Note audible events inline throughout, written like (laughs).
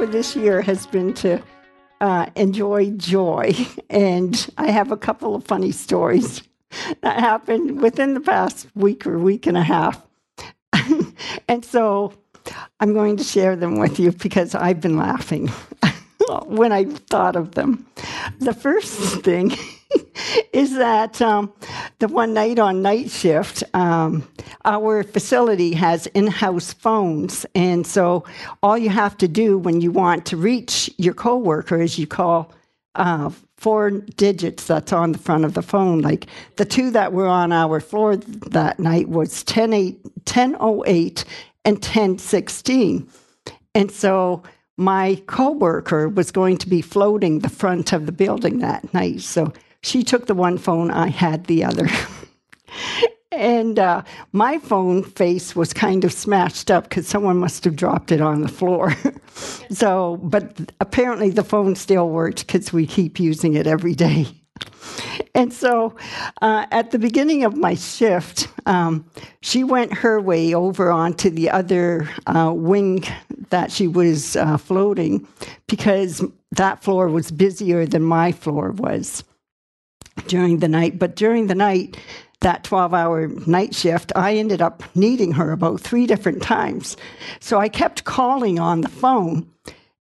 for this year has been to uh, enjoy joy. (laughs) And I have a couple of funny stories (laughs) that happened within the past week or week and a half. (laughs) and so I'm going to share them with you because I've been laughing when I thought of them. The first thing (laughs) is that um, the one night on night shift, um, our facility has in house phones. And so all you have to do when you want to reach your coworker is you call uh, four digits that's on the front of the phone. Like the two that were on our floor that night was 10, 8, 1008 and 1016. And so my coworker was going to be floating the front of the building that night. So she took the one phone, I had the other. (laughs) and uh, my phone face was kind of smashed up because someone must have dropped it on the floor. (laughs) so, but apparently the phone still worked because we keep using it every day. (laughs) And so uh, at the beginning of my shift, um, she went her way over onto the other uh, wing that she was uh, floating because that floor was busier than my floor was during the night. But during the night, that 12 hour night shift, I ended up needing her about three different times. So I kept calling on the phone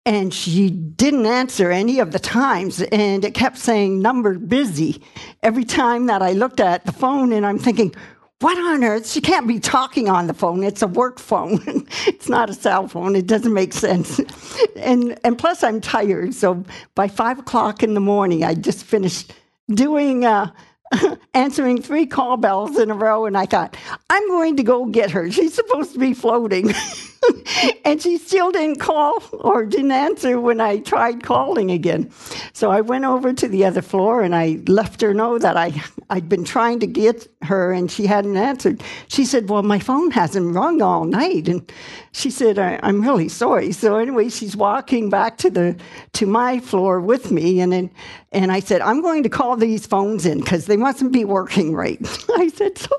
and she didn't answer any of the times and it kept saying number busy every time that I looked at the phone and I'm thinking, what on earth? She can't be talking on the phone. It's a work phone. (laughs) it's not a cell phone. It doesn't make sense. (laughs) and and plus, I'm tired. So by five o'clock in the morning, I just finished doing uh, (laughs) answering three call bells in a row, and I thought, I'm going to go get her. She's supposed to be floating. (laughs) (laughs) and she still didn't call or didn't answer when I tried calling again. So I went over to the other floor and I left her know that I, I'd been trying to get her and she hadn't answered. She said, Well, my phone hasn't rung all night. And she said, I'm really sorry. So anyway, she's walking back to the to my floor with me and then and I said, I'm going to call these phones in because they mustn't be working right. (laughs) I said, so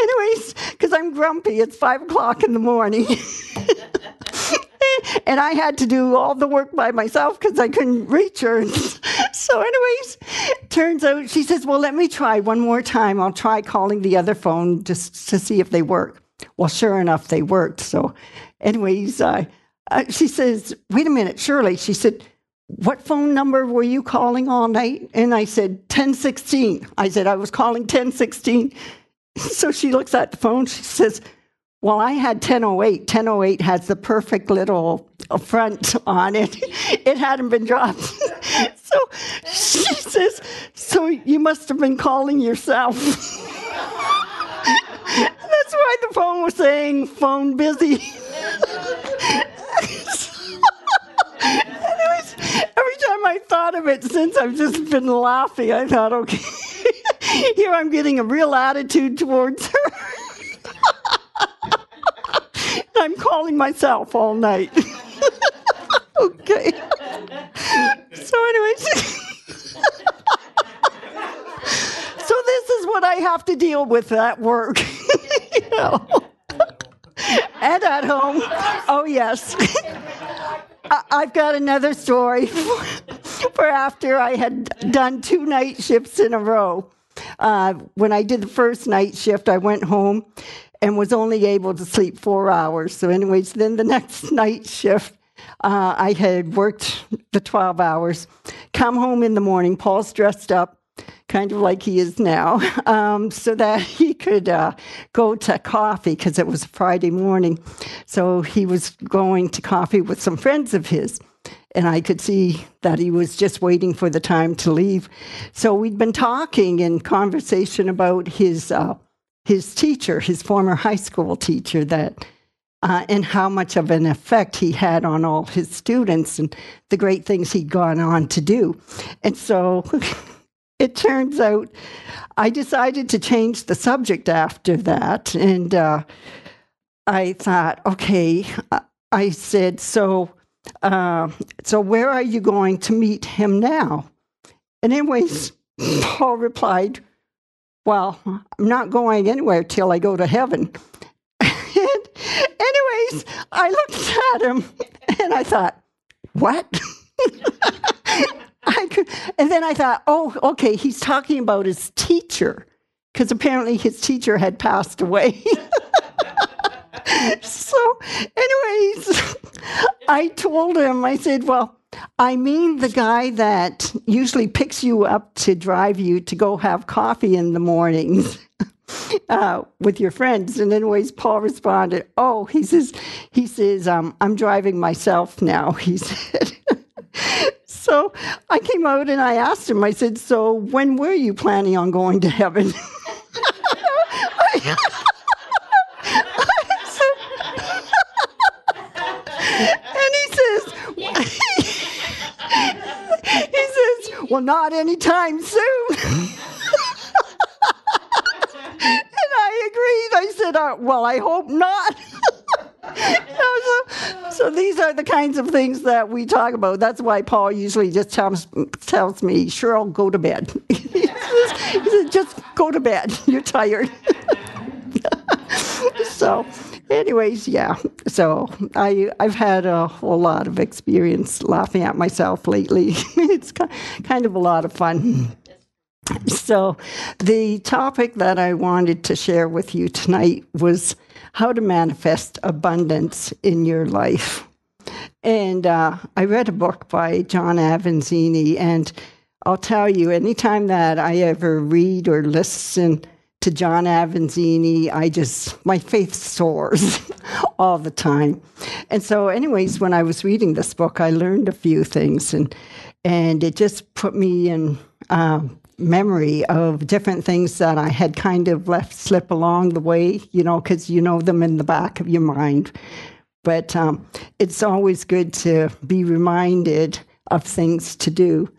anyways, because I'm grumpy. It's five o'clock in the morning. (laughs) (laughs) and I had to do all the work by myself because I couldn't reach her. (laughs) so, anyways, turns out she says, Well, let me try one more time. I'll try calling the other phone just to see if they work. Well, sure enough, they worked. So, anyways, uh, uh, she says, Wait a minute, Shirley. She said, What phone number were you calling all night? And I said, 1016. I said, I was calling 1016. (laughs) So she looks at the phone. She says, well, I had 1008. 1008 has the perfect little front on it. It hadn't been dropped. (laughs) so she says, So you must have been calling yourself. (laughs) That's why the phone was saying phone busy. (laughs) Anyways, every time I thought of it since, I've just been laughing. I thought, okay, here I'm getting a real attitude towards her. I'm calling myself all night. (laughs) okay. So, anyways. (laughs) so, this is what I have to deal with at work. (laughs) you know. and at home. Oh, yes. I've got another story for after I had done two night shifts in a row. Uh, when I did the first night shift, I went home and was only able to sleep four hours. So, anyways, then the (laughs) next night shift, uh, I had worked the 12 hours, come home in the morning. Paul's dressed up, kind of like he is now, (laughs) um, so that he could uh, go to coffee because it was Friday morning. So he was going to coffee with some friends of his. And I could see that he was just waiting for the time to leave. So we'd been talking in conversation about his uh, his teacher, his former high school teacher, that uh, and how much of an effect he had on all his students and the great things he'd gone on to do. And so (laughs) it turns out I decided to change the subject after that. And uh, I thought, okay, I said, so, uh, so where are you going to meet him now? And anyways, (laughs) Paul replied, well, I'm not going anywhere till I go to heaven. (laughs) anyways, I looked at him and I thought, what? (laughs) Could, and then I thought, oh, okay, he's talking about his teacher, because apparently his teacher had passed away. (laughs) so, anyways, I told him, I said, well, I mean the guy that usually picks you up to drive you to go have coffee in the mornings. (laughs) Uh, with your friends. And anyways, Paul responded, "Oh, he says, he says, um, I'm driving myself now." (laughs) He said. so I came out and I asked him. I said, "So when were you planning on going to heaven?" (laughs) "Well, not anytime soon." (laughs) and I agreed. I said, uh, Well, I hope not. (laughs) so, so, these are the kinds of things that we talk about. That's why Paul usually just tells, tells me, Shirley, go to bed. (laughs) he, says, Just go to bed. You're tired. so, anyways, yeah. So I I've had a whole lot of experience laughing at myself lately. (laughs) it's kind of a lot of fun. So, the topic that I wanted to share with you tonight was how to manifest abundance in your life. And uh, I read a book by John Avanzini, and I'll tell you, anytime that I ever read or listen to John Avanzini, I just, my faith soars (laughs) all the time. And so, anyways, when I was reading this book, I learned a few things, and, and it just put me in. Um, memory of different things that I had kind of left slip along the way, you know, because you know them in the back of your mind. But um, it's always good to be reminded of things to do.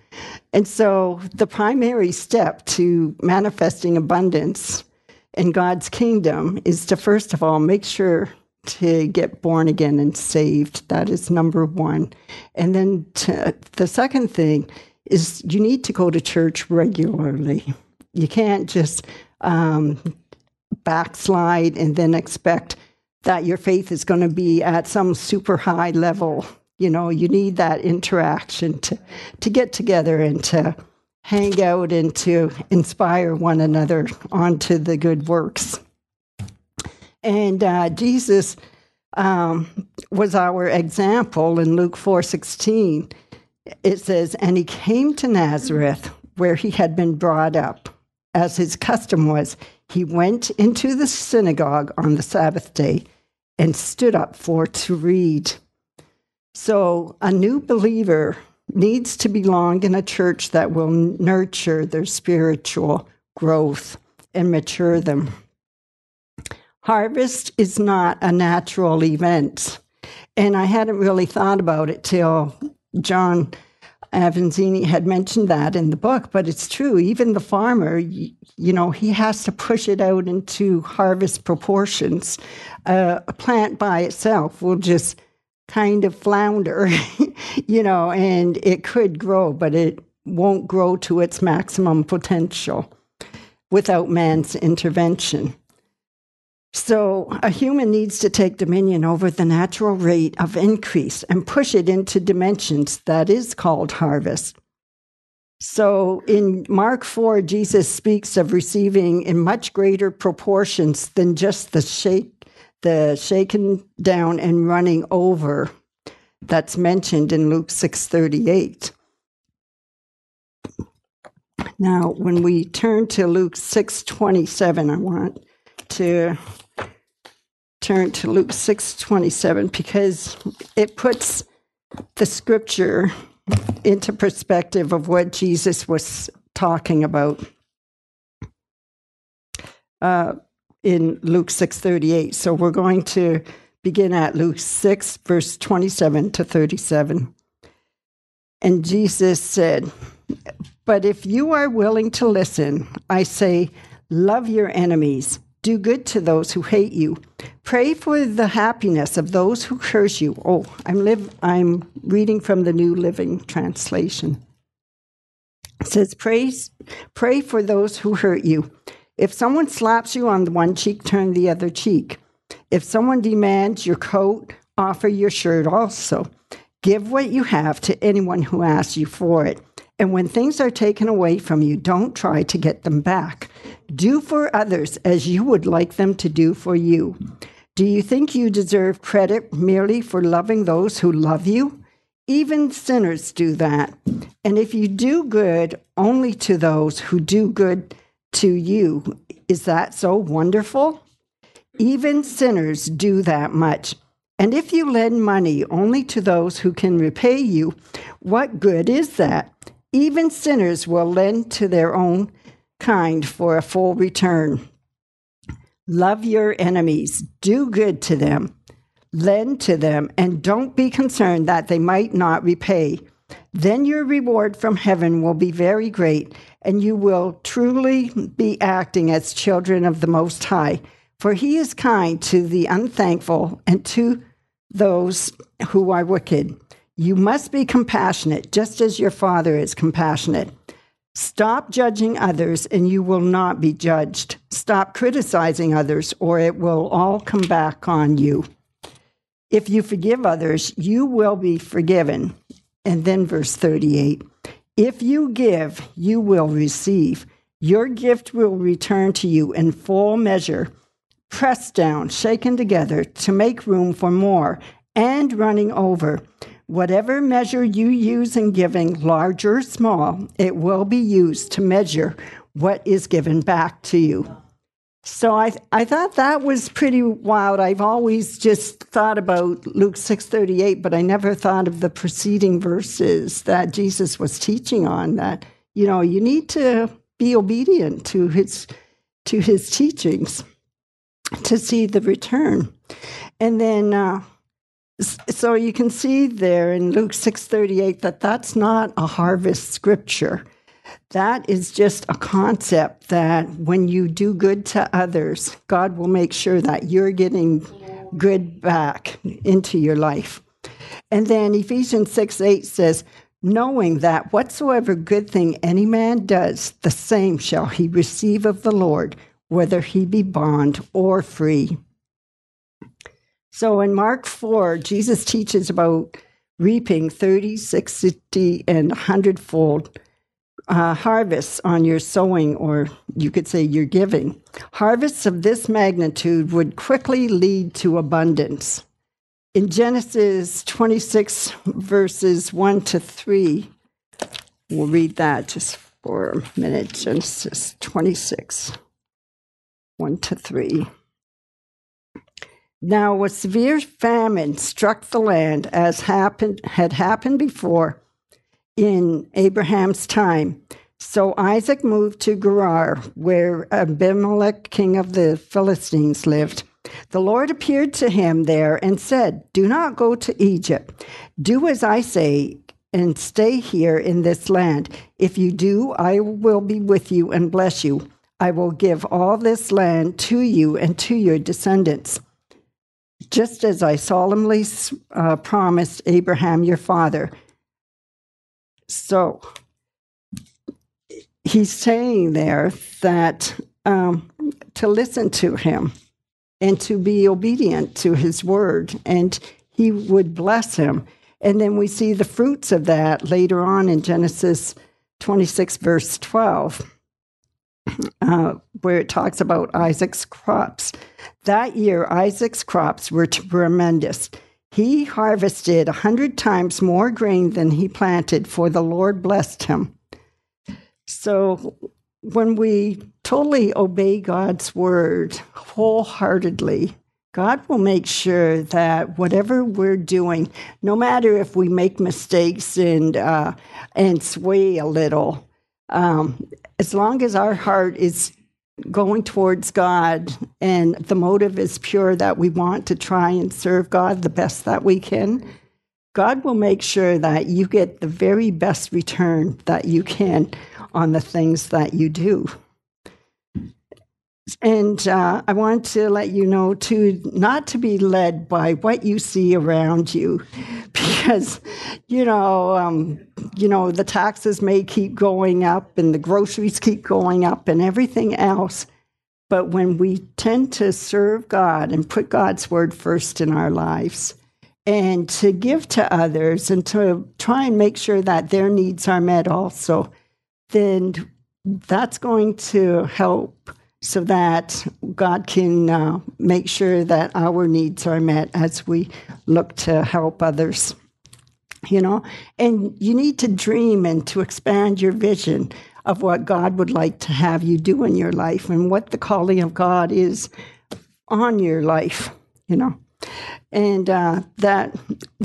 And so the primary step to manifesting abundance in God's kingdom is to first of all make sure to get born again and saved. That is number one. And then to, the second thing is you need to go to church regularly. You can't just um, backslide and then expect that your faith is going to be at some super high level. You know, you need that interaction to, to get together and to hang out and to inspire one another onto the good works. And uh, Jesus um, was our example in Luke 4:16 it says, And he came to Nazareth, where he had been brought up. As his custom was, he went into the synagogue on the Sabbath day and stood up for to read. So, a new believer needs to belong in a church that will nurture their spiritual growth and mature them. Harvest is not a natural event. And I hadn't really thought about it till John Avanzini had mentioned that in the book, but it's true. Even the farmer, you, know, he has to push it out into harvest proportions. Uh, a plant by itself will just kind of flounder, (laughs) you know, and it could grow, but it won't grow to its maximum potential without man's intervention. So, a human needs to take dominion over the natural rate of increase and push it into dimensions that is called harvest. So, in Mark 4, Jesus speaks of receiving in much greater proportions than just the shake, the shaken down and running over that's mentioned in Luke 6:38. Now, when we turn to Luke 6:27, I want to turn to Luke 6:27 because it puts the scripture into perspective of what Jesus was talking about uh, in Luke 6:38. So we're going to begin at Luke 6 verse 27 to 37. And Jesus said, "But if you are willing to listen, I say, love your enemies." Do good to those who hate you. Pray for the happiness of those who curse you. Oh, I'm live I'm reading from the New Living Translation. It says, pray, pray for those who hurt you. If someone slaps you on one cheek, turn the other cheek. If someone demands your coat, offer your shirt also. Give what you have to anyone who asks you for it. And when things are taken away from you, don't try to get them back. Do for others as you would like them to do for you. Do you think you deserve credit merely for loving those who love you? Even sinners do that. And if you do good only to those who do good to you, is that so wonderful? Even sinners do that much. And if you lend money only to those who can repay you, what good is that? Even sinners will lend to their own kind for a full return. Love your enemies, do good to them, lend to them, and don't be concerned that they might not repay. Then your reward from heaven will be very great, and you will truly be acting as children of the Most High. For he is kind to the unthankful and to those who are wicked. You must be compassionate, just as your Father is compassionate. Stop judging others, and you will not be judged. Stop criticizing others, or it will all come back on you. If you forgive others, you will be forgiven. And then verse 38 If you give, you will receive. Your gift will return to you in full measure, pressed down, shaken together to make room for more, and running over. Whatever measure you use in giving, large or small, it will be used to measure what is given back to you. So I I thought that was pretty wild. I've always just thought about Luke 6:38, but I never thought of the preceding verses that Jesus was teaching on that you know, you need to be obedient to his to his teachings to see the return. And then uh, so you can see there in Luke 6:38 that that's not a harvest scripture. That is just a concept that when you do good to others, God will make sure that you're getting good back into your life. And then Ephesians 6 8 says, knowing that whatsoever good thing any man does, the same shall he receive of the Lord, whether he be bond or free. So in Mark 4, Jesus teaches about reaping 30, 60, and 100 fold uh, harvests on your sowing, or you could say your giving. Harvests of this magnitude would quickly lead to abundance. In Genesis 26, verses 1 to 3, we'll read that just for a minute. Genesis 26, 1 to 3. Now a severe famine struck the land as happened had happened before in Abraham's time. So Isaac moved to Gerar, where Abimelech, king of the Philistines, lived. The Lord appeared to him there and said, Do not go to Egypt. Do as I say and stay here in this land. If you do, I will be with you and bless you. I will give all this land to you and to your descendants just as I solemnly uh, promised Abraham your father. So he's saying there that um, to listen to him and to be obedient to his word, and he would bless him. And then we see the fruits of that later on in Genesis 26, verse 12 uh, where it talks about Isaac's crops. That year, Isaac's crops were tremendous. He harvested a hundred times more grain than he planted, for the Lord blessed him. So, when we totally obey God's word wholeheartedly, God will make sure that whatever we're doing, no matter if we make mistakes and uh, and sway a little, um, as long as our heart is going towards God and the motive is pure that we want to try and serve God the best that we can, God will make sure that you get the very best return that you can on the things that you do. And uh, I want to let you know, too, not to be led by what you see around you, (laughs) because, you know, um, you know, the taxes may keep going up and the groceries keep going up and everything else. But when we tend to serve God and put God's word first in our lives, and to give to others and to try and make sure that their needs are met also, then that's going to help so that God can uh, make sure that our needs are met as we look to help others. You know, and you need to dream and to expand your vision of what God would like to have you do in your life and what the calling of God is on your life, you know. And uh, that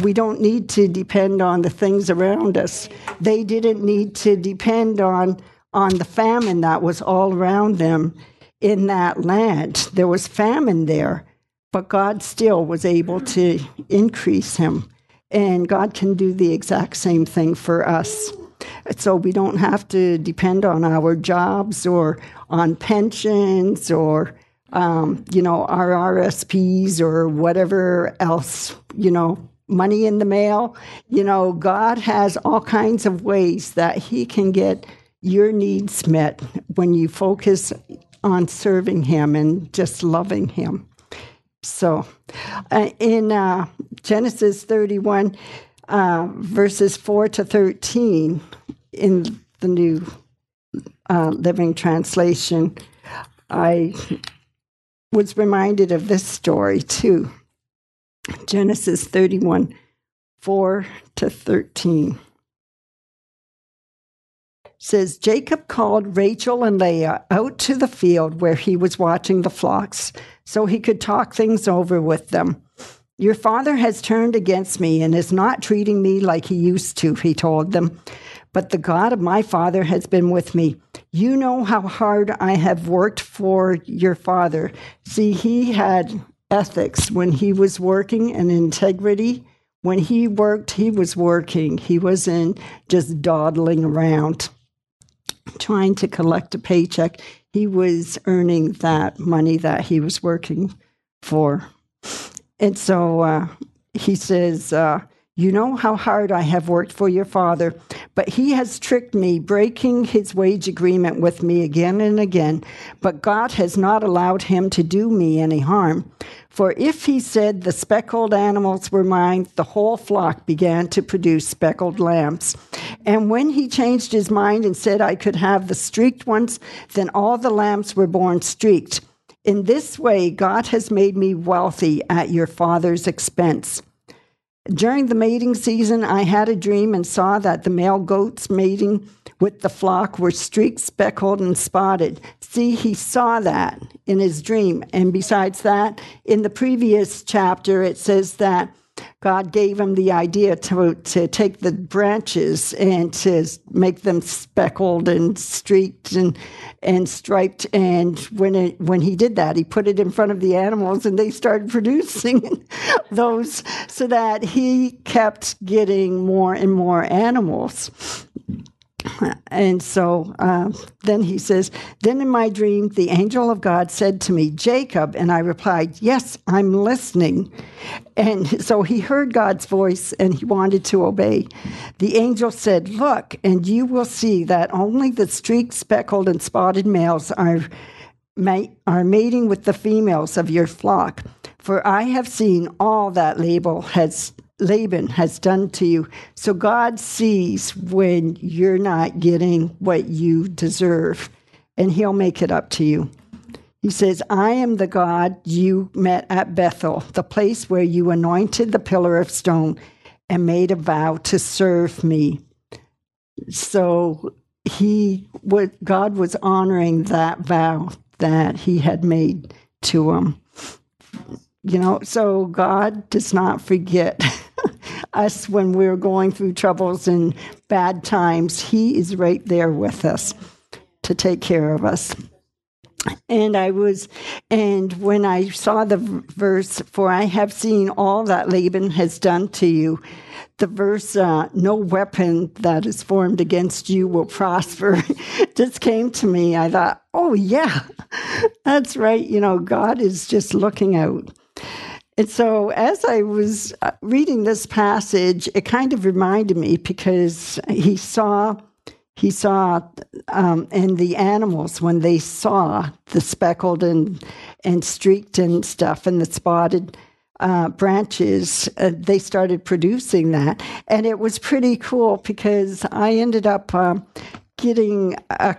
we don't need to depend on the things around us. They didn't need to depend on on the famine that was all around them in that land. There was famine there, but God still was able to increase him. And God can do the exact same thing for us. So we don't have to depend on our jobs or on pensions or, um, you know, our RSPs or whatever else, you know, money in the mail. You know, God has all kinds of ways that He can get your needs met when you focus on serving Him and just loving Him. So, uh, in uh, Genesis 31, uh, verses 4 to 13, in the New uh, Living Translation, I was reminded of this story too. Genesis 31, 4 to 13 says Jacob called Rachel and Leah out to the field where he was watching the flocks so he could talk things over with them. Your father has turned against me and is not treating me like he used to, he told them. But the God of my father has been with me. You know how hard I have worked for your father. See, he had ethics when he was working and integrity. When he worked, he was working. He wasn't just dawdling around trying to collect a paycheck. He was earning that money that he was working for. And so uh, he says, uh, You know how hard I have worked for your father, but he has tricked me, breaking his wage agreement with me again and again. But God has not allowed him to do me any harm. For if he said the speckled animals were mine, the whole flock began to produce speckled lambs. And when he changed his mind and said I could have the streaked ones, then all the lambs were born streaked. In this way, God has made me wealthy at your father's expense. During the mating season, I had a dream and saw that the male goats mating with the flock were streaked, speckled, and spotted. See, he saw that in his dream. And besides that, in the previous chapter, it says that God gave him the idea to, to take the branches and to make them speckled and streaked and, and striped. And when, it, when he did that, he put it in front of the animals and they started (laughs) producing those so that he kept getting more and more animals. (laughs) And so uh, then he says, Then in my dream, the angel of God said to me, Jacob. And I replied, Yes, I'm listening. And so he heard God's voice and he wanted to obey. The angel said, Look, and you will see that only the streaked, speckled, and spotted males are, are mating with the females of your flock. For I have seen all that Label has Laban has done to you. So God sees when you're not getting what you deserve, and He'll make it up to you. He says, I am the God you met at Bethel, the place where you anointed the pillar of stone and made a vow to serve me. So he God was honoring that vow that he had made to him. You know, so God does not forget (laughs) us when we're going through troubles and bad times. He is right there with us to take care of us. And I was, and when I saw the verse, for I have seen all that Laban has done to you, the verse, uh, no weapon that is formed against you will prosper, (laughs) just came to me. I thought, oh, yeah, (laughs) that's right. You know, God is just looking out. And so, as I was uh, reading this passage, it kind of reminded me because he saw, he saw, um, and the animals when they saw the speckled and and streaked and stuff and the spotted uh, branches, uh, they started producing that. And it was pretty cool because I ended up uh, getting a,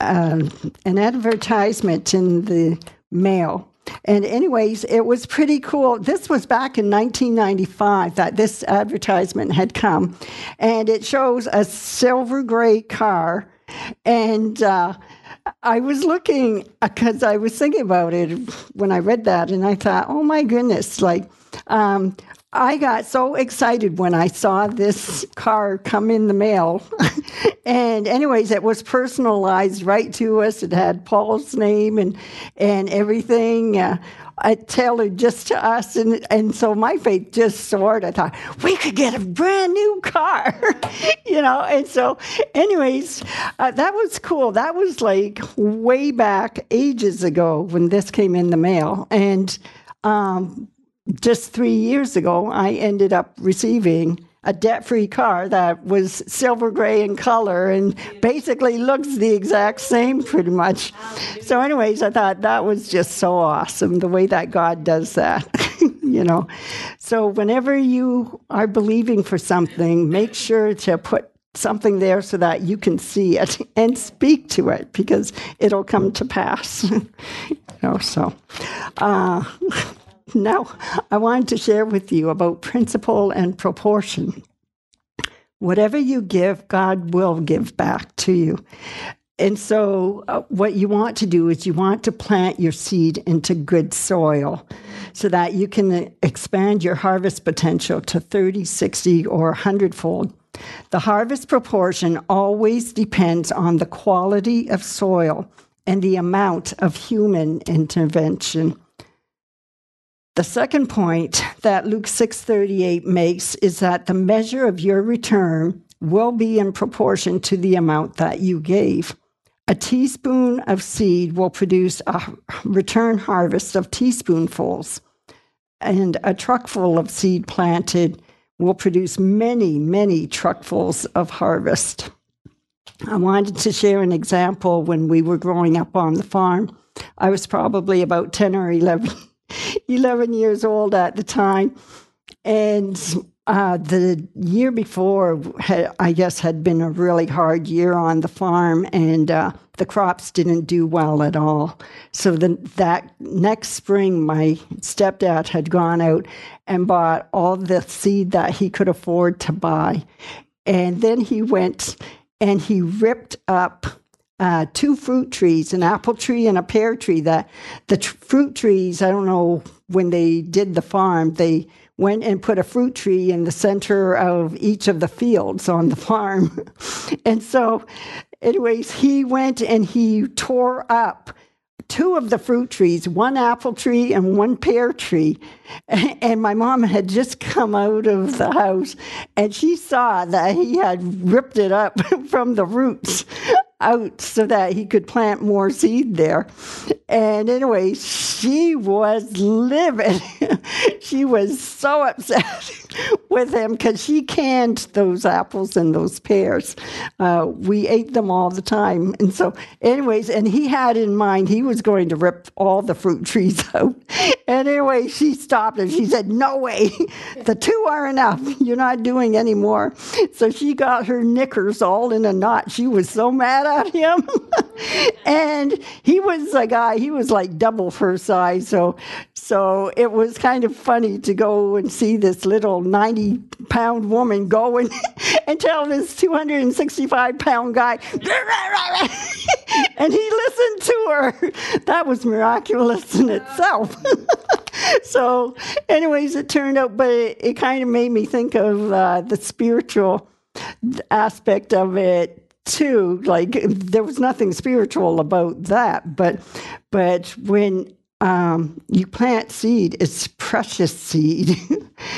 an advertisement in the mail. And, anyways, it was pretty cool. This was back in 1995 that this advertisement had come. And it shows a silver gray car. And uh, I was looking because I was thinking about it when I read that, and I thought, oh my goodness, like, um, I got so excited when I saw this car come in the mail. (laughs) and anyways, it was personalized right to us. It had Paul's name and and everything. Uh, tailored just to us. And, and so my faith just soared. I thought, we could get a brand new car, (laughs) you know? And so, anyways, uh, that was cool. That was like way back ages ago when this came in the mail. And um, just three years ago, I ended up receiving a debt free car that was silver gray in color and basically looks the exact same pretty much. So, anyways, I thought that was just so awesome the way that God does that, (laughs) you know. So, whenever you are believing for something, make sure to put something there so that you can see it (laughs) and speak to it because it'll come to pass. (laughs) you know, so. Uh, (laughs) now, I wanted to share with you about principle and proportion. Whatever you give, God will give back to you. And so, uh, what you want to do is you want to plant your seed into good soil so that you can expand your harvest potential to 30, 60, or 100 fold. The harvest proportion always depends on the quality of soil and the amount of human intervention. The second point that Luke 6:38 makes is that the measure of your return will be in proportion to the amount that you gave. A teaspoon of seed will produce a return harvest of teaspoonfuls, and a truckful of seed planted will produce many, many truckfuls of harvest. I wanted to share an example when we were growing up on the farm. I was probably about 10 or 11 11 years old at the time. And uh, the year before, had, I guess, had been a really hard year on the farm, and uh, the crops didn't do well at all. So the, that next spring, my stepdad had gone out and bought all the seed that he could afford to buy. And then he went and he ripped up uh, two fruit trees, an apple tree and a pear tree. That the tr- fruit trees, I don't know when they did the farm, they went and put a fruit tree in the center of each of the fields on the (laughs) farm. and so, anyways, he went and he tore up two of the fruit trees, one apple tree and one pear tree. (laughs) And my mom had just come out of the house and she saw that he had ripped it up (laughs) from the roots out so that he could plant more seed there. And anyway, she was livid. (laughs) she was so upset (laughs) with him because she canned those apples and those pears. Uh, we ate them all the time. And so, anyways, and he had in mind he was going to rip all the fruit trees (laughs) out. And anyway, she stopped and she said, No way, the two are enough. You're not doing any more. So she got her knickers all in a knot. She was so mad at him. (laughs) and he was a guy, he was like double her size. So so it was kind of funny to go and see this little 90 pound woman go and, (laughs) and tell this 265 pound guy, (laughs) and he listened to her. That was miraculous in itself. so, anyways, it turned out, but it, it kind of made me think of uh, the spiritual aspect of it too like there was nothing spiritual about that but but when um, you plant seed, it's precious seed.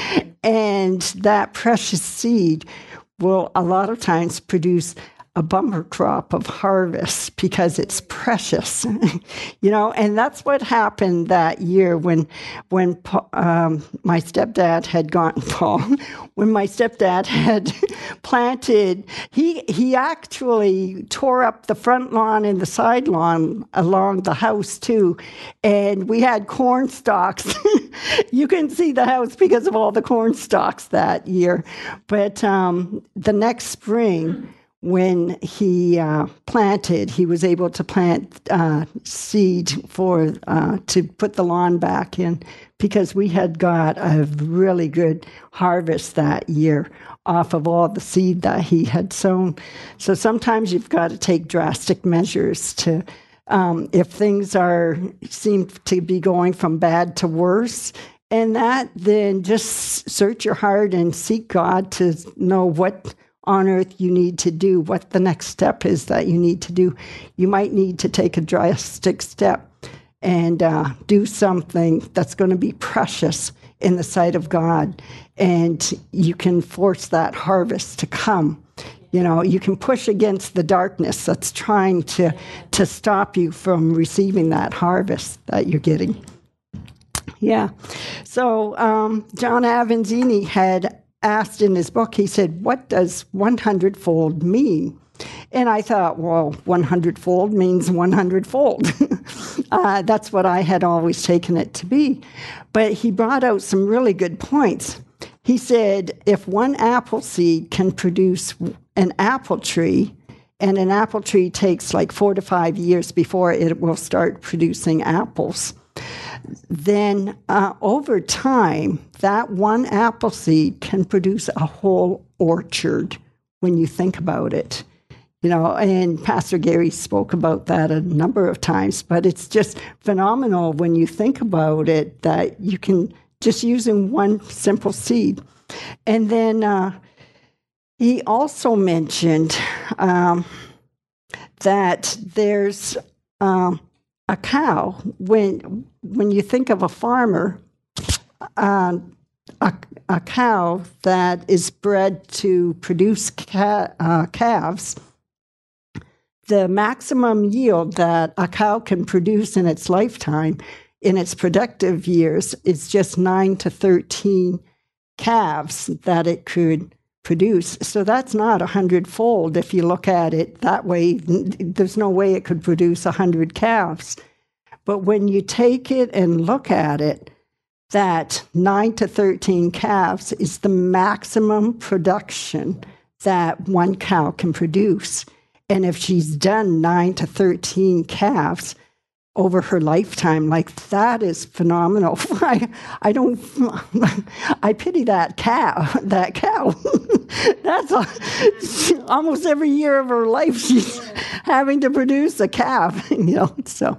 (laughs) and that precious seed will a lot of times produce a bumper crop of harvest because it's precious, (laughs) you know. And that's what happened that year when when um, my stepdad had gone (laughs) Paul when my stepdad had (laughs) planted. He he actually tore up the front lawn and the side lawn along the house too, and we had corn stalks. you can see the house because of all the corn stalks that year, but um, the next spring when he uh, planted, he was able to plant uh, seed for uh, to put the lawn back in because we had got a really good harvest that year off of all the seed that he had sown. So sometimes you've got to take drastic measures to. Um, if things are seem to be going from bad to worse, and that then just search your heart and seek God to know what on earth you need to do, what the next step is that you need to do. You might need to take a drastic step and uh, do something that's going to be precious in the sight of God. And you can force that harvest to come. You know, you can push against the darkness that's trying to, to stop you from receiving that harvest that you're getting. Yeah. So um, John Avanzini had asked in his book, he said, What does 100 fold mean? And I thought, well, 100 fold means 100 fold. (laughs) uh, that's what I had always taken it to be. But he brought out some really good points. He said, if one apple seed can produce an apple tree, and an apple tree takes like four to five years before it will start producing apples then uh, over time, that one apple seed can produce a whole orchard when you think about it. You know, and Pastor Gary spoke about that a number of times, but it's just phenomenal when you think about it that you can just using one simple seed. And then uh, he also mentioned um, that there's um, a cow when when you think of a farmer, uh, a, a, cow that is bred to produce ca- uh, calves, the maximum yield that a cow can produce in its lifetime, in its productive years, is just 9 to 13 calves that it could produce. So that's not a hundredfold if you look at it that way. There's no way it could produce a hundred calves. But when you take it and look at it, that 9 to 13 calves is the maximum production that one cow can produce. And if she's done 9 to 13 calves, over her lifetime. Like that is phenomenal. (laughs) I, I don't, (laughs) I pity that cow, that cow. (laughs) That's a, almost every year of her life she's having to produce a calf, you know, so,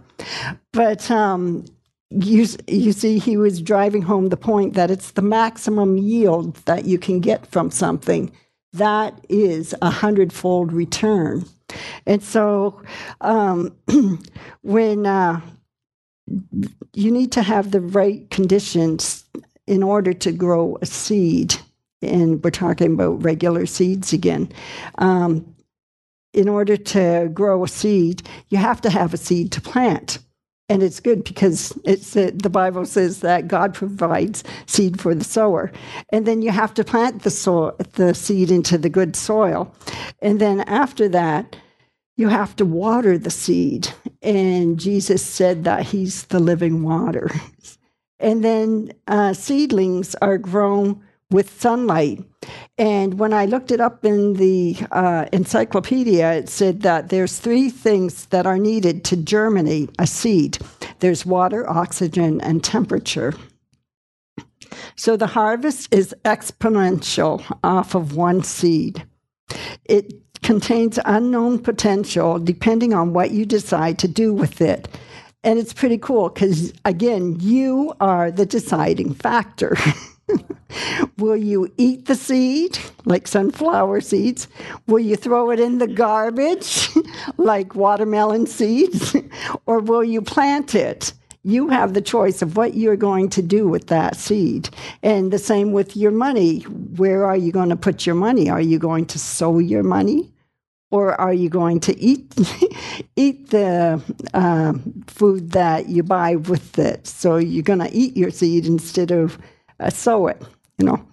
but, um, you, you see, he was driving home the point that it's the maximum yield that you can get from something. That is a hundredfold return. And so um, (clears throat) when uh, you need to have the right conditions in order to grow a seed, and we're talking about regular seeds again. Um, in order to grow a seed, you have to have a seed to plant. And it's good because it's the Bible says that God provides seed for the sower, and then you have to plant the the seed into the good soil, and then after that, you have to water the seed. And Jesus said that He's the living water. And then uh, seedlings are grown with sunlight. And when I looked it up in the uh, encyclopedia, it said that there's three things that are needed to germinate a seed there's water, oxygen, and temperature. So the harvest is exponential off of one seed. It contains unknown potential depending on what you decide to do with it. And it's pretty cool because, again, you are the deciding factor. (laughs) Will you eat the seed, like sunflower seeds? Will you throw it in the garbage, (laughs) like watermelon seeds? (laughs) or will you plant it? You have the choice of what you're going to do with that seed. And the same with your money. Where are you going to put your money? Are you going to sow your money? or are you going to eat (laughs) eat the uh, food that you buy with it? So you're going to eat your seed instead of uh, sow it, you know.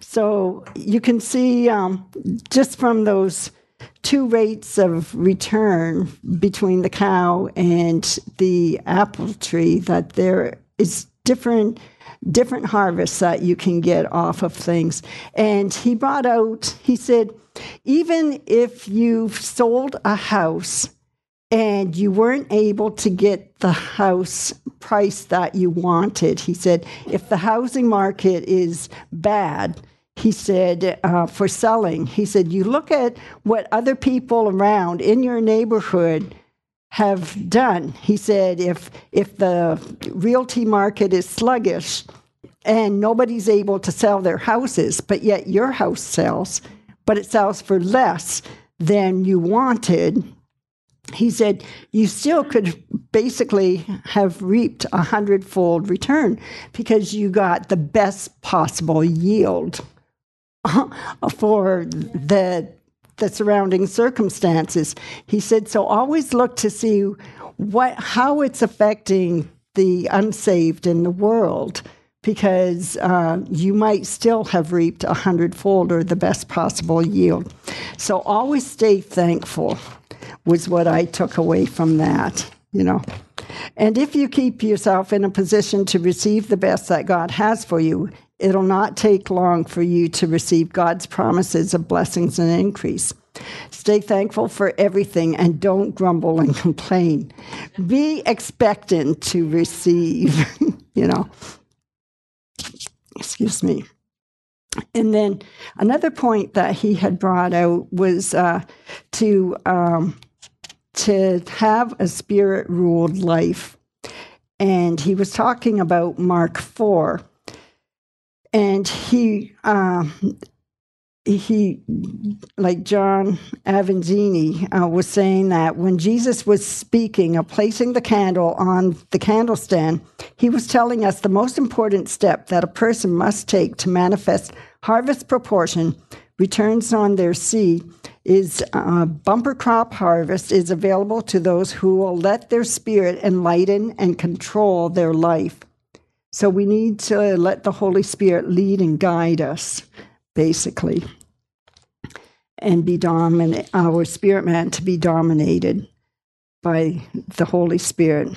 So you can see um, just from those two rates of return between the cow and the apple tree that there is different different harvests that you can get off of things. And he brought out, he said, even if you've sold a house and you weren't able to get the house price that you wanted, he said, if the housing market is bad, he said, uh, for selling, he said, you look at what other people around in your neighborhood have done. He said, if if the realty market is sluggish and nobody's able to sell their houses, but yet your house sells, but it sells for less than you wanted, he said, you still could basically have reaped a hundredfold return because you got the best possible yield for the the surrounding circumstances. He said, so always look to see what how it's affecting the unsaved in the world because uh, you might still have reaped a hundredfold or the best possible yield. So always stay thankful was what I took away from that, you know. And if you keep yourself in a position to receive the best that God has for you, it'll not take long for you to receive God's promises of blessings and increase. Stay thankful for everything and don't grumble and complain. Be expectant to receive, (laughs) you know excuse me. And then another point that he had brought out was uh, to um, to have a spirit ruled life, and he was talking about Mark four, and he um, he, like John Avanzini uh, was saying that when Jesus was speaking of placing the candle on the candlestand, he was telling us the most important step that a person must take to manifest harvest proportion, returns on their seed, is uh, bumper crop harvest is available to those who will let their spirit enlighten and control their life. So we need to let the Holy Spirit lead and guide us basically, and be dominant, our spirit man to be dominated by the Holy Spirit.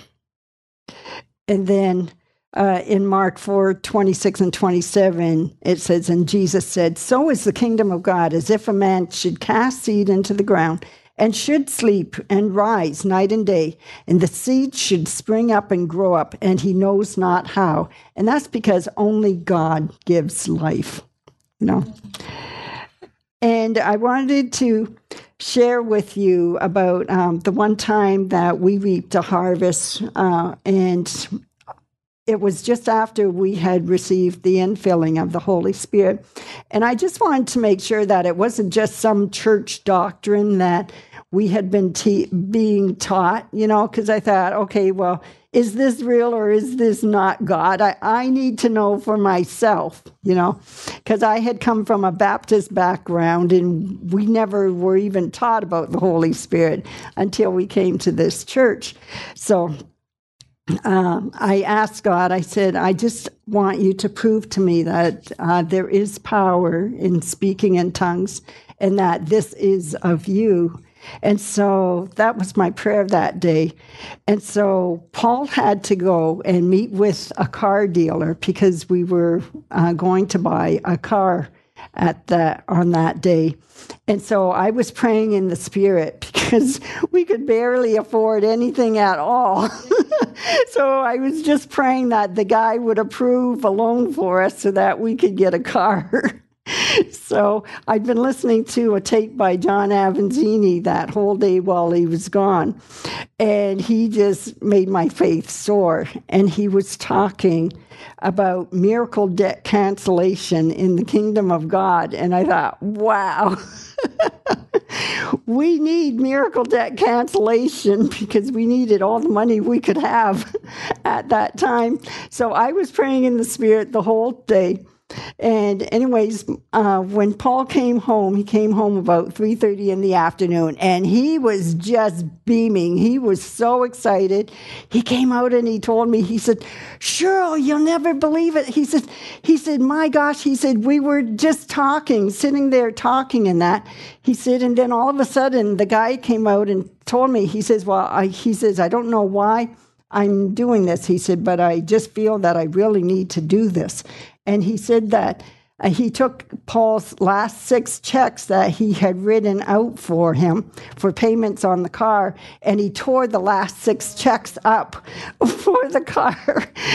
And then uh, in Mark 4 26 and 27, it says, And Jesus said, So is the kingdom of God, as if a man should cast seed into the ground and should sleep and rise night and day, and the seed should spring up and grow up, and he knows not how. And that's because only God gives life you know. And I wanted to share with you about um, the one time that we reaped a harvest, uh, and it was just after we had received the infilling of the Holy Spirit. And I just wanted to make sure that it wasn't just some church doctrine that we had been te- being taught, you know, because I thought, okay, well, is this real or is this not God? I, I need to know for myself, you know, because I had come from a Baptist background and we never were even taught about the Holy Spirit until we came to this church. So um, I asked God, I said, I just want you to prove to me that uh, there is power in speaking in tongues and that this is of you and so that was my prayer that day. And so Paul had to go and meet with a car dealer because we were uh, going to buy a car at that on that day. And so I was praying in the spirit (laughs) because we could barely afford anything at all. (laughs) so I was just praying that the guy would approve a loan for us so that we could get a car. (laughs) (laughs) so I'd been listening to a tape by John Avanzini that whole day while he was gone. And he just made my faith soar. And he was talking about miracle debt cancellation in the kingdom of God. And I thought, wow. (laughs) we need miracle debt cancellation (laughs) because we needed all the money we could have at that time. So I was praying in the spirit the whole day. And anyways, uh, when Paul came home, he came home about 3:30 in the afternoon, and he was just beaming. He was so excited. He came out and he told me, he said, "Shirley, you'll never believe it." He said, "He said, my gosh," he said, "we were just talking, sitting there talking, and that." He said, and then all of a sudden, the guy came out and told me. He says, "Well, I, he says, I don't know why." I'm doing this. He said, but I just feel that I really need to do this. And he said that uh, he took Paul's last six checks that he had written out for him for payments on the car, and he tore the last six checks up (laughs) for the car.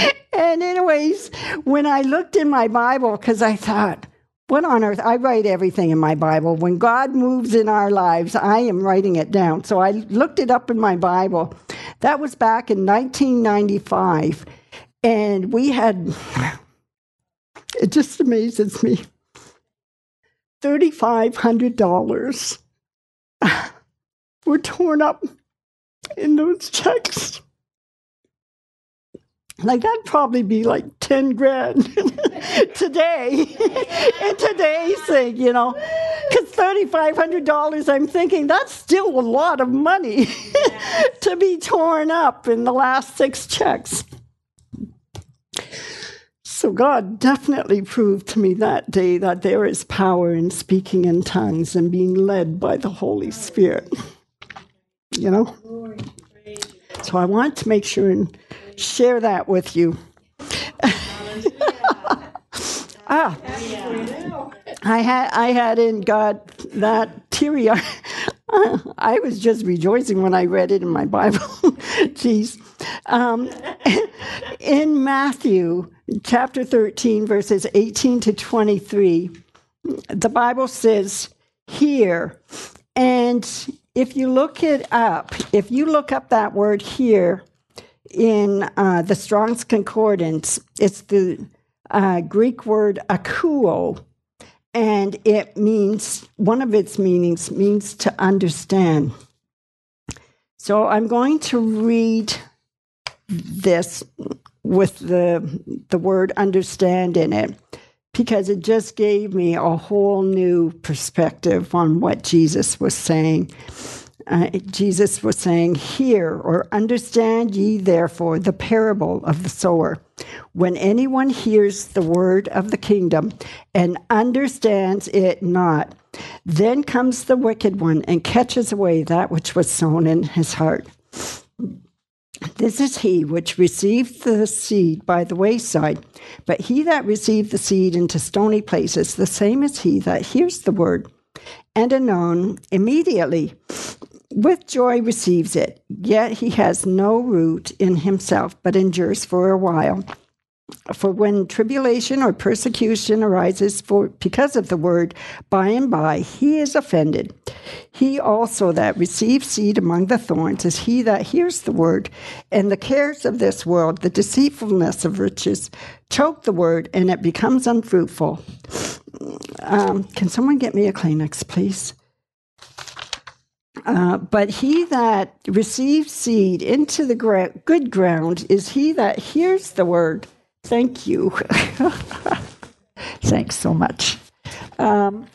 (laughs) and, anyways, when I looked in my Bible, because I thought, what on earth? I write everything in my Bible. When God moves in our lives, I am writing it down. So I looked it up in my Bible. That was back in 1995. And we had, it just amazes me, $3,500 were torn up in those checks. Like that'd probably be like 10 grand (laughs) today (laughs) in today's thing, you know. Because $3,500, I'm thinking that's still a lot of money (laughs) to be torn up in the last six checks. So God definitely proved to me that day that there is power in speaking in tongues and being led by the Holy Spirit. You know? So I want to make sure and share that with you. (laughs) ah, I had I had in God that teary. (laughs) I was just rejoicing when I read it in my Bible. (laughs) Jeez. Um, (laughs) in Matthew chapter 13, verses 18 to 23, the Bible says, Here. And if you look it up, if you look up that word here, in uh, the Strong's Concordance, it's the uh, Greek word akuo, and it means, one of its meanings means to understand. So I'm going to read this with the, the word understand in it because it just gave me a whole new perspective on what Jesus was saying uh, Jesus was saying, Hear or understand ye therefore the parable of the sower. When anyone hears the word of the kingdom and understands it not, then comes the wicked one and catches away that which was sown in his heart. This is he which received the seed by the wayside. But he that received the seed into stony places, the same is he that hears the word, and anon immediately with joy receives it, yet he has no root in himself, but endures for a while. For when tribulation or persecution arises for because of the word, by and by he is offended. He also that receives seed among the thorns is he that hears the word, and the cares of this world, the deceitfulness of riches, choke the word, and it becomes unfruitful. Um, can someone get me a Kleenex, please? Uh, but he that receives seed into the gra- good ground is he that hears the word. Thank you. (laughs) Thanks so much. Um,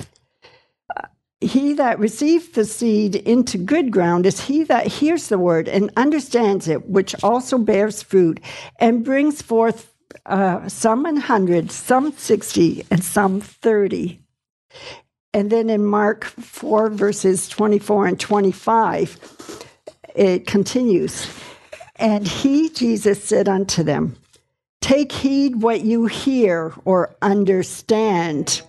he that received the seed into good ground is he that hears the word and understands it, which also bears fruit and brings forth uh, some hundred, some sixty, and some thirty. And then in Mark 4, verses 24 and 25, it continues. And he, Jesus, said unto them, Take heed what you hear or understand.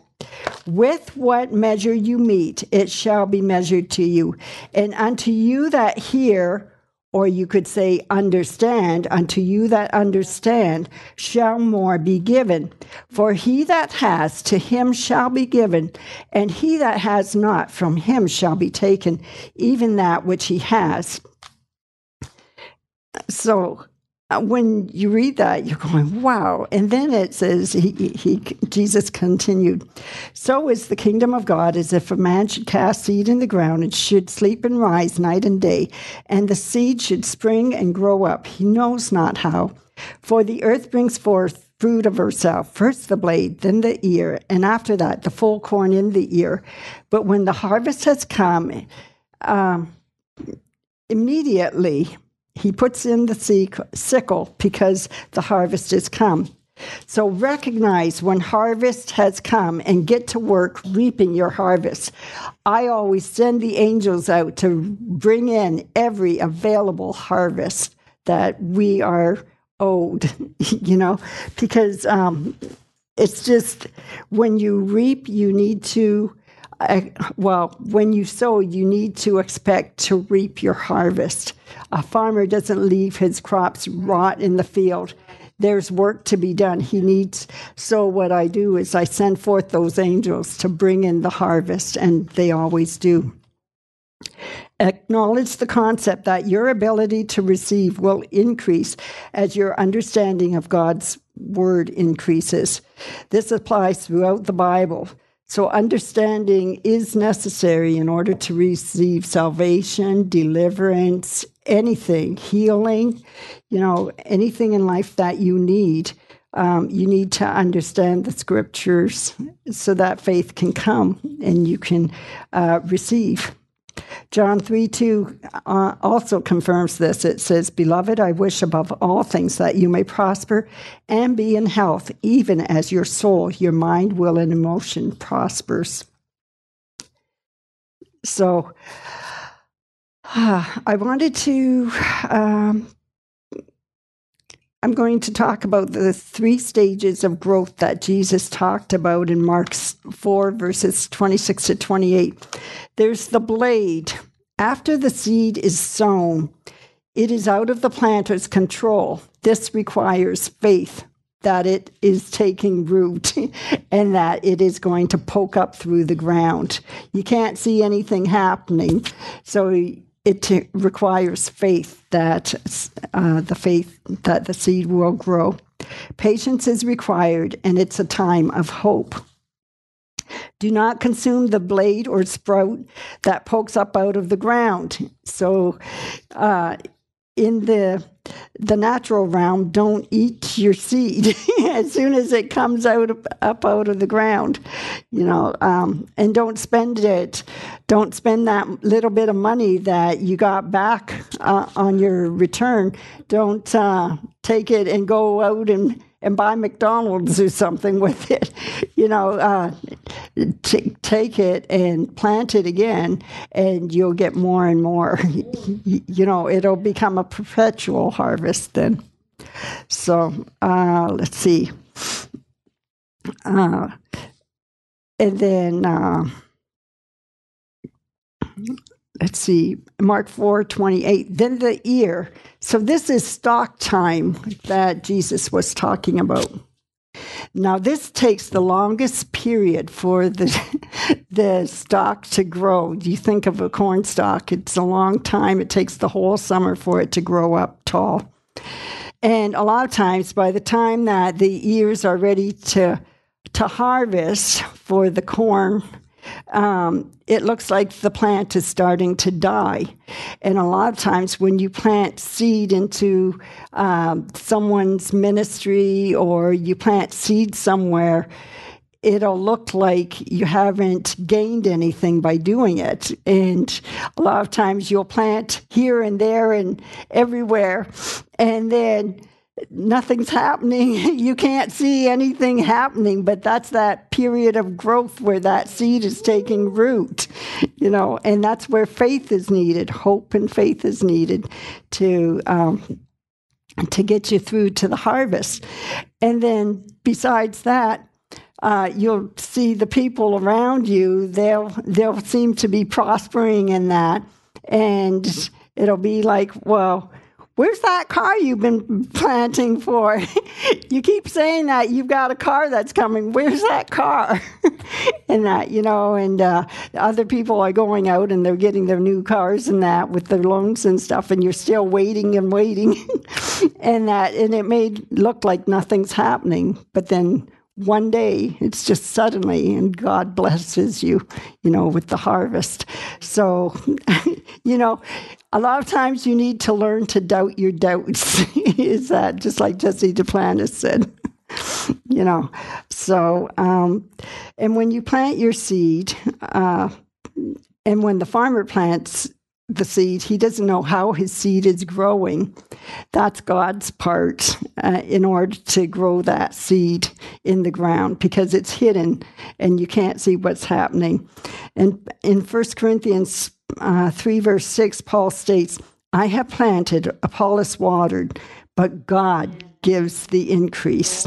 With what measure you meet, it shall be measured to you. And unto you that hear, or you could say, understand, unto you that understand shall more be given. For he that has, to him shall be given, and he that has not, from him shall be taken, even that which he has. So when you read that, you're going, wow. And then it says, he, he, Jesus continued, So is the kingdom of God as if a man should cast seed in the ground and should sleep and rise night and day, and the seed should spring and grow up. He knows not how. For the earth brings forth fruit of herself, first the blade, then the ear, and after that, the full corn in the ear. But when the harvest has come, um, immediately he puts in the sickle because the harvest has come. So recognize when harvest has come and get to work reaping your harvest. I always send the angels out to bring in every available harvest that we are owed, (laughs) you know, because um, it's just when you reap, you need to. Uh, well, when you sow, you need to expect to reap your harvest. A farmer doesn't leave his crops rot in the field there's work to be done. He needs, so what I do is I send forth those angels to bring in the harvest, and they always do. Acknowledge the concept that your ability to receive will increase as your understanding of God's word increases. This applies throughout the Bible. So, understanding is necessary in order to receive salvation, deliverance, anything, healing, you know, anything in life that you need. Um, you need to understand the scriptures so that faith can come and you can uh, receive. John 3 2 uh, also confirms this. It says, Beloved, I wish above all things that you may prosper and be in health, even as your soul, your mind, will, and emotion prospers. So, uh, (sighs) I wanted to um, I'm going to talk about the three stages of growth that Jesus talked about in Mark 4, verses 26 to 28. There's the blade. After the seed is sown, it is out of the planter's control. This requires faith that it is taking root (laughs) and that it is going to poke up through the ground. You can't see anything happening. So it t- requires faith that uh, the faith that the seed will grow. Patience is required, and it's a time of hope. Do not consume the blade or sprout that pokes up out of the ground. So, uh, in the the natural realm don't eat your seed. (laughs) As soon as it comes out of, up out of the ground you know um, and don't spend it. Don't spend that little bit of money that you got back uh, on your return. Don't uh, take it and go out and and buy McDonald's or something (laughs) with it. You know, uh, t- take it and plant it again, and you'll get more and more. (laughs) you know, it'll become a perpetual harvest then. So uh, let's see. Uh, and then uh, let's see, Mark 4 28. Then the ear. So this is stalk time that Jesus was talking about. Now, this takes the longest period for the, (laughs) the stalk to grow. You think of a corn stalk, it's a long time. It takes the whole summer for it to grow up tall. And a lot of times, by the time that the ears are ready to, to harvest for the corn, um, it looks like the plant is starting to die. And a lot of times, when you plant seed into um, someone's ministry or you plant seed somewhere, it'll look like you haven't gained anything by doing it. And a lot of times, you'll plant here and there and everywhere, and then nothing's happening. (laughs) You can't see anything happening, but that's that period of growth where that seed is taking root, you know, and that's where faith is needed. Hope and faith is needed to. Um, to get you through to the harvest. And then besides that, uh, you'll see the people around you, they'll, they'll seem to be prospering in that. And it'll be like, well, Where's that car you've been planting for? (laughs) you keep saying that you've got a car that's coming. Where's that car? (laughs) and that, you know, and uh, other people are going out and they're getting their new cars and that with their loans and stuff, and you're still waiting and waiting. (laughs) and that, and it may look like nothing's happening, but then one day it's just suddenly and god blesses you you know with the harvest so (laughs) you know a lot of times you need to learn to doubt your doubts (laughs) is that just like jesse duplantis said (laughs) you know. So, um, and when you plant your seed, uh, and when the farmer plants the seed, he doesn't know how his seed is growing. That's God's part uh, in order to grow that seed in the ground because it's hidden and you can't see what's happening. And in 1 Corinthians uh, 3, verse 6, Paul states, I have planted, Apollos watered, but God gives the increase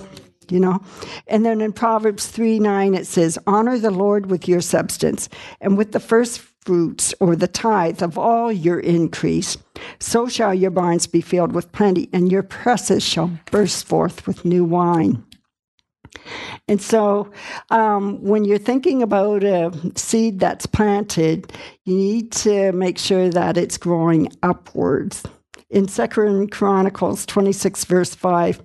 you know and then in proverbs 3 9 it says honor the lord with your substance and with the first fruits or the tithe of all your increase so shall your barns be filled with plenty and your presses shall burst forth with new wine and so, um, when you're thinking about a seed that's planted, you need to make sure that it's growing upwards. In Second Chronicles 26, verse 5,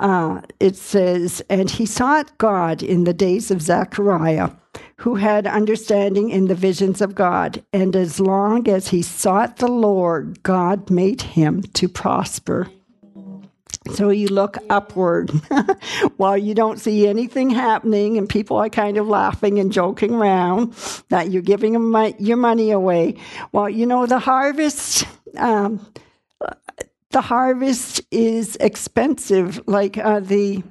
uh, it says, And he sought God in the days of Zechariah, who had understanding in the visions of God. And as long as he sought the Lord, God made him to prosper. So you look upward (laughs) while you don't see anything happening, and people are kind of laughing and joking around that you're giving them your money away. Well, you know, the harvest. Um, the harvest is expensive. Like uh, the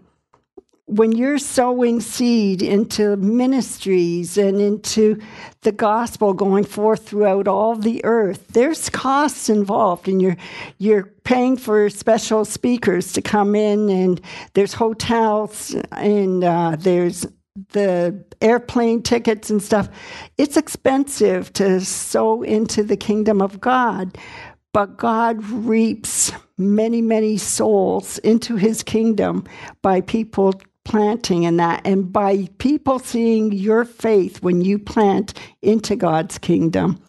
when you're sowing seed into ministries and into the gospel going forth throughout all the earth, there's costs involved, and you're you're paying for special speakers to come in, and there's hotels, and uh, there's the airplane tickets and stuff. It's expensive to sow into the kingdom of God, but God reaps many, many souls into his kingdom by people planting in that and by people seeing your faith when you plant into God's kingdom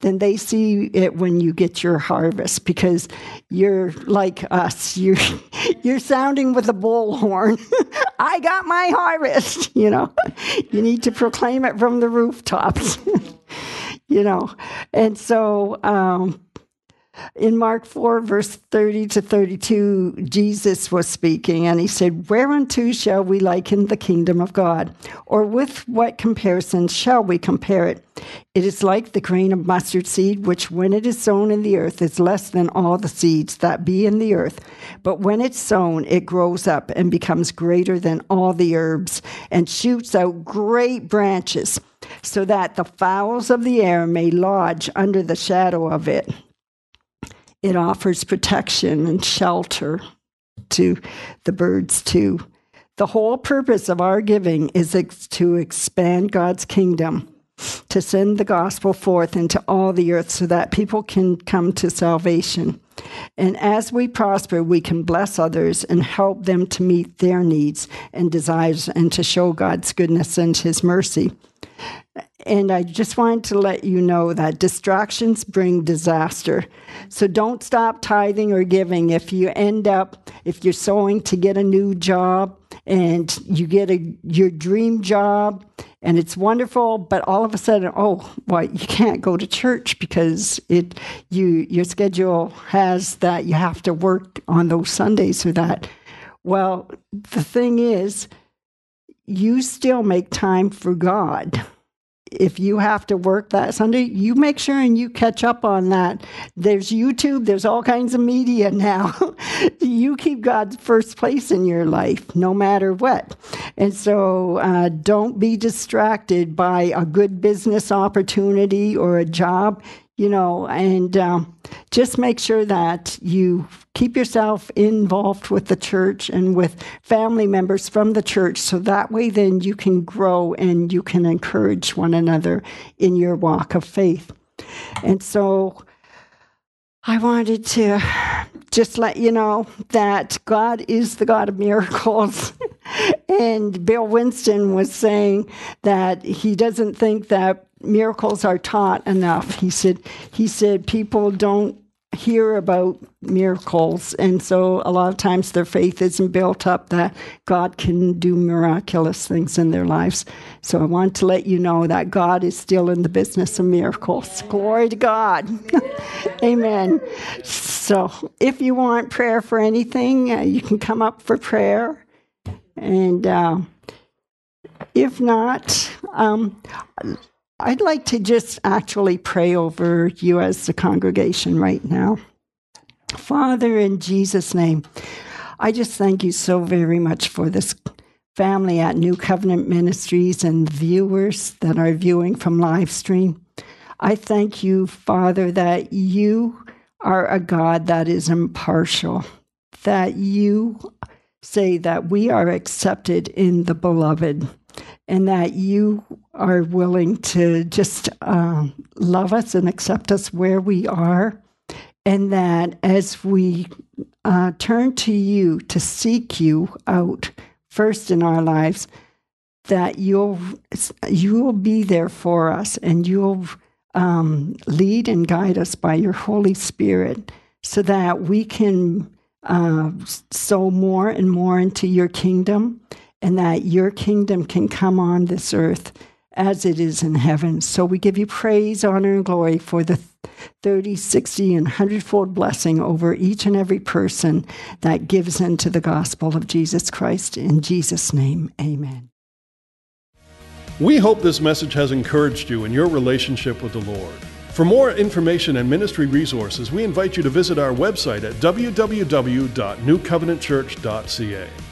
then they see it when you get your harvest because you're like us. You're (laughs) you're sounding with a bullhorn. (laughs) I got my harvest (laughs) you know. You need to proclaim it from the rooftops you know. And so um, in Mark 4, verse 30 to 32, Jesus was speaking, and he said, Whereunto shall we liken the kingdom of God? Or with what comparison shall we compare it? It is like the grain of mustard seed, which when it is sown in the earth is less than all the seeds that be in the earth. But when it's sown, it grows up and becomes greater than all the herbs, and shoots out great branches, so that the fowls of the air may lodge under the shadow of it. It offers protection and shelter to the birds, too. The whole purpose of our giving is ex- to expand God's kingdom, to send the gospel forth into all the earth so that people can come to salvation. And as we prosper, we can bless others and help them to meet their needs and desires and to show God's goodness and His mercy. And I just wanted to let you know that distractions bring disaster. So don't stop tithing or giving. If you end up, if you're sowing to get a new job and you get a your dream job and it's wonderful, but all of a sudden, oh, well, you can't go to church because it you your schedule has that you have to work on those Sundays or that. Well, the thing is, you still make time for God if you have to work that Sunday, you make sure and you catch up on that. There's YouTube, there's all kinds of media (laughs) now. you keep God's first place in your life, no matter what. And so uh, don't be distracted by a good business opportunity or a job you know, and um, just make sure that you keep yourself involved with the church and with family members from the church so that way then you can grow and you can encourage one another in your walk of faith. And so I wanted to just let you know that God is the God of miracles. (laughs) and Bill Winston was saying that he doesn't think that miracles are taught enough. He said he said people don't hear about miracles and so a lot of times their faith isn't built up that God can do miraculous things in their lives. So I want to let you know that God is still in the business of miracles. Glory to God. (laughs) Amen. So if you want prayer for anything, uh, you can come up for prayer And uh, if not, um, I'd like to just actually pray over you as the congregation right now. Father, in Jesus' name, I just thank you so very much for this family at New Covenant Ministries and viewers that are viewing from live stream. I thank you, Father, that you are a God that is impartial, that you say that we are accepted in the beloved, and that you are willing to just uh, love us and accept us where we are. And that as we uh, turn to you to seek you out first in our lives, that you'll you will be there for us and you'll um, lead and guide us by your Holy Spirit so that we can uh, sow more and more into your kingdom and that your kingdom can come on this earth as it is in heaven. So we give you praise, honor, and glory for the 30, 60, and 100 fold blessing over each and every person that gives into the gospel of Jesus Christ. In Jesus' name, amen. We hope this message has encouraged you in your relationship with the Lord. For more information and ministry resources, we invite you to visit our website at www.newcovenantchurch.ca.